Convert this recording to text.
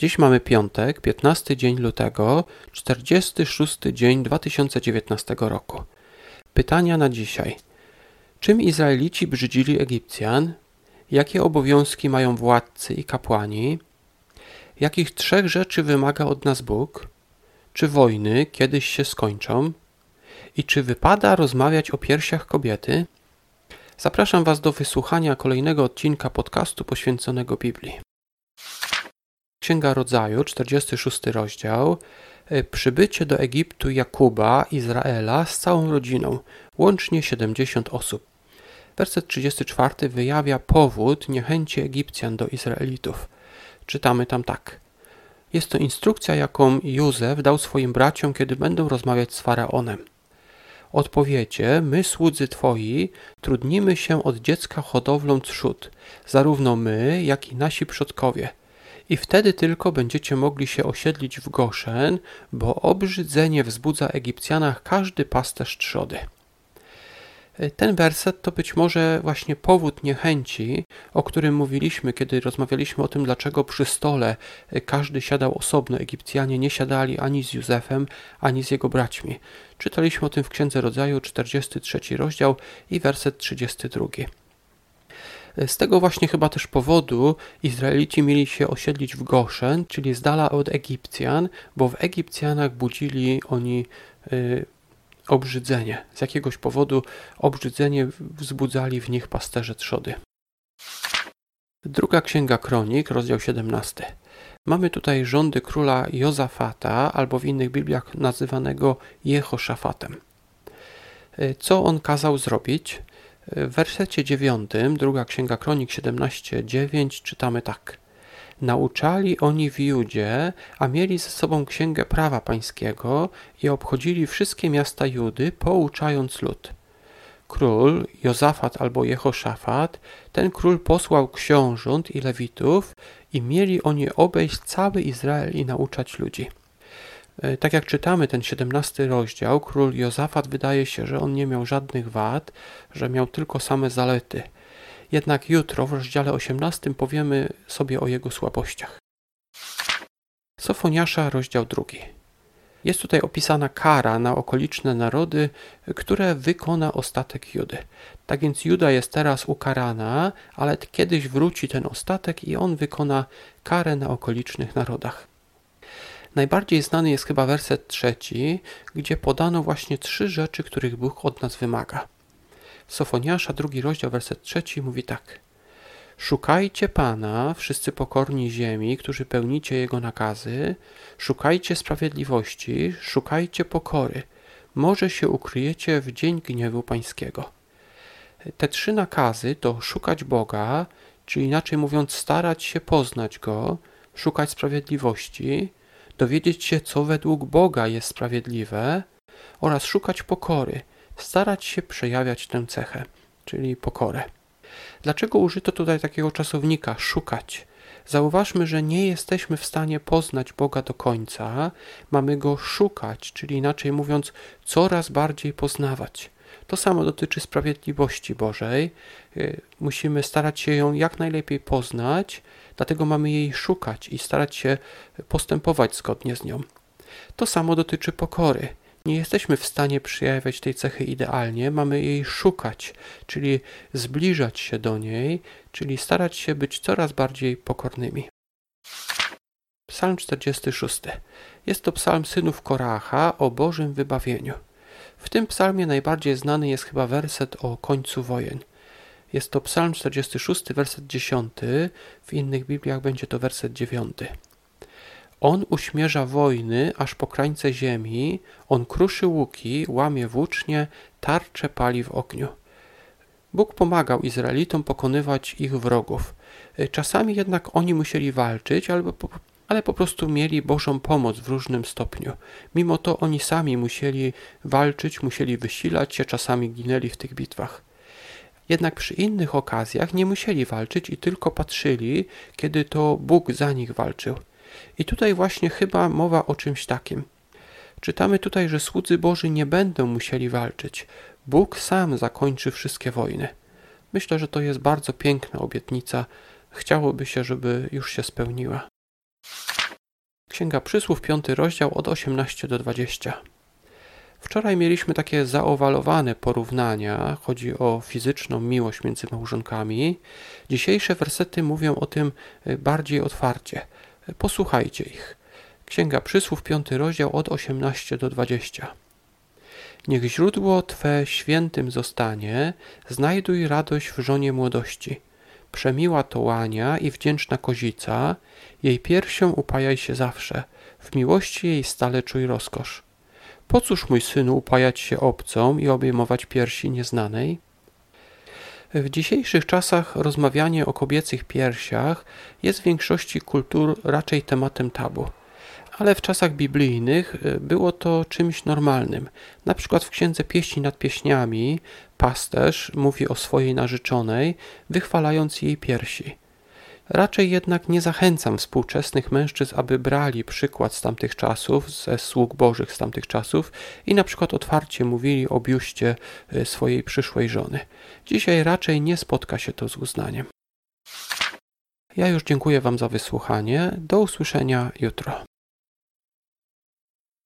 Dziś mamy piątek, 15 dzień lutego, 46 dzień 2019 roku. Pytania na dzisiaj. Czym Izraelici brzydzili Egipcjan? Jakie obowiązki mają władcy i kapłani? Jakich trzech rzeczy wymaga od nas Bóg? Czy wojny kiedyś się skończą? I czy wypada rozmawiać o piersiach kobiety? Zapraszam Was do wysłuchania kolejnego odcinka podcastu poświęconego Biblii. Księga Rodzaju, 46 rozdział. E, przybycie do Egiptu Jakuba, Izraela z całą rodziną, łącznie 70 osób. Werset 34 wyjawia powód niechęci Egipcjan do Izraelitów. Czytamy tam tak. Jest to instrukcja, jaką Józef dał swoim braciom, kiedy będą rozmawiać z faraonem. Odpowiecie, my słudzy Twoi trudnimy się od dziecka hodowlą trzód, zarówno my, jak i nasi przodkowie – i wtedy tylko będziecie mogli się osiedlić w Goszen, bo obrzydzenie wzbudza Egipcjanach każdy pasterz trzody. Ten werset to być może właśnie powód niechęci, o którym mówiliśmy, kiedy rozmawialiśmy o tym, dlaczego przy stole każdy siadał osobno. Egipcjanie nie siadali ani z Józefem, ani z jego braćmi. Czytaliśmy o tym w Księdze Rodzaju, 43 rozdział i werset 32. Z tego właśnie chyba też powodu Izraelici mieli się osiedlić w Goszen, czyli z dala od Egipcjan, bo w Egipcjanach budzili oni y, obrzydzenie. Z jakiegoś powodu obrzydzenie wzbudzali w nich pasterze trzody. Druga Księga Kronik, rozdział 17. Mamy tutaj rządy króla Jozafata, albo w innych Bibliach nazywanego Jehoszafatem. Y, co on kazał zrobić? W wersecie 9, druga księga Kronik 17:9 czytamy tak. Nauczali oni w Judzie, a mieli ze sobą księgę prawa pańskiego i obchodzili wszystkie miasta Judy, pouczając lud. Król, Jozafat albo Jehoszafat, ten król posłał książąt i lewitów i mieli oni obejść cały Izrael i nauczać ludzi. E, tak jak czytamy ten 17 rozdział, król Jozafat wydaje się, że on nie miał żadnych wad, że miał tylko same zalety. Jednak jutro w rozdziale 18 powiemy sobie o jego słabościach. Sofoniasza, rozdział drugi. Jest tutaj opisana kara na okoliczne narody, które wykona ostatek Judy. Tak więc Juda jest teraz ukarana, ale kiedyś wróci ten ostatek i on wykona karę na okolicznych narodach. Najbardziej znany jest chyba werset trzeci, gdzie podano właśnie trzy rzeczy, których Bóg od nas wymaga. Sofoniasza, drugi rozdział, werset trzeci mówi tak. Szukajcie Pana, wszyscy pokorni ziemi, którzy pełnicie Jego nakazy, szukajcie sprawiedliwości, szukajcie pokory. Może się ukryjecie w dzień gniewu Pańskiego. Te trzy nakazy to szukać Boga, czyli inaczej mówiąc, starać się poznać Go, szukać sprawiedliwości, dowiedzieć się, co według Boga jest sprawiedliwe oraz szukać pokory, starać się przejawiać tę cechę, czyli pokorę. Dlaczego użyto tutaj takiego czasownika szukać? Zauważmy, że nie jesteśmy w stanie poznać Boga do końca, mamy go szukać, czyli inaczej mówiąc, coraz bardziej poznawać. To samo dotyczy sprawiedliwości Bożej. Y, musimy starać się ją jak najlepiej poznać, dlatego mamy jej szukać i starać się postępować zgodnie z nią. To samo dotyczy pokory. Nie jesteśmy w stanie przejawiać tej cechy idealnie, mamy jej szukać, czyli zbliżać się do niej, czyli starać się być coraz bardziej pokornymi. Psalm 46. Jest to psalm synów Koracha o Bożym wybawieniu. W tym psalmie najbardziej znany jest chyba werset o końcu wojen. Jest to psalm 46, werset 10, w innych Bibliach będzie to werset 9. On uśmierza wojny aż po krańce ziemi, on kruszy łuki, łamie włócznie, tarcze pali w ogniu. Bóg pomagał Izraelitom pokonywać ich wrogów. Czasami jednak oni musieli walczyć, albo ale po prostu mieli Bożą pomoc w różnym stopniu. Mimo to oni sami musieli walczyć, musieli wysilać się, czasami ginęli w tych bitwach. Jednak przy innych okazjach nie musieli walczyć i tylko patrzyli, kiedy to Bóg za nich walczył. I tutaj właśnie chyba mowa o czymś takim. Czytamy tutaj, że słudzy Boży nie będą musieli walczyć. Bóg sam zakończy wszystkie wojny. Myślę, że to jest bardzo piękna obietnica. Chciałoby się, żeby już się spełniła. Księga Przysłów, piąty rozdział od 18 do 20. Wczoraj mieliśmy takie zaowalowane porównania, chodzi o fizyczną miłość między małżonkami. Dzisiejsze wersety mówią o tym y, bardziej otwarcie. Posłuchajcie ich. Księga Przysłów, piąty rozdział od 18 do 20. Niech źródło Twe świętym zostanie, znajduj radość w żonie młodości. Przemiła to łania i wdzięczna kozica, jej piersią upajaj się zawsze, w miłości jej stale czuj rozkosz. Po cóż, mój synu, upajać się obcą i obejmować piersi nieznanej? W dzisiejszych czasach rozmawianie o kobiecych piersiach jest w większości kultur raczej tematem tabu ale w czasach biblijnych y, było to czymś normalnym. Na przykład w księdze Pieśni nad Pieśniami pasterz mówi o swojej narzeczonej, wychwalając jej piersi. Raczej jednak nie zachęcam współczesnych mężczyzn, aby brali przykład z tamtych czasów, ze sług bożych z tamtych czasów i na przykład otwarcie mówili o biuście y, swojej przyszłej żony. Dzisiaj raczej nie spotka się to z uznaniem. Ja już dziękuję Wam za wysłuchanie. Do usłyszenia jutro.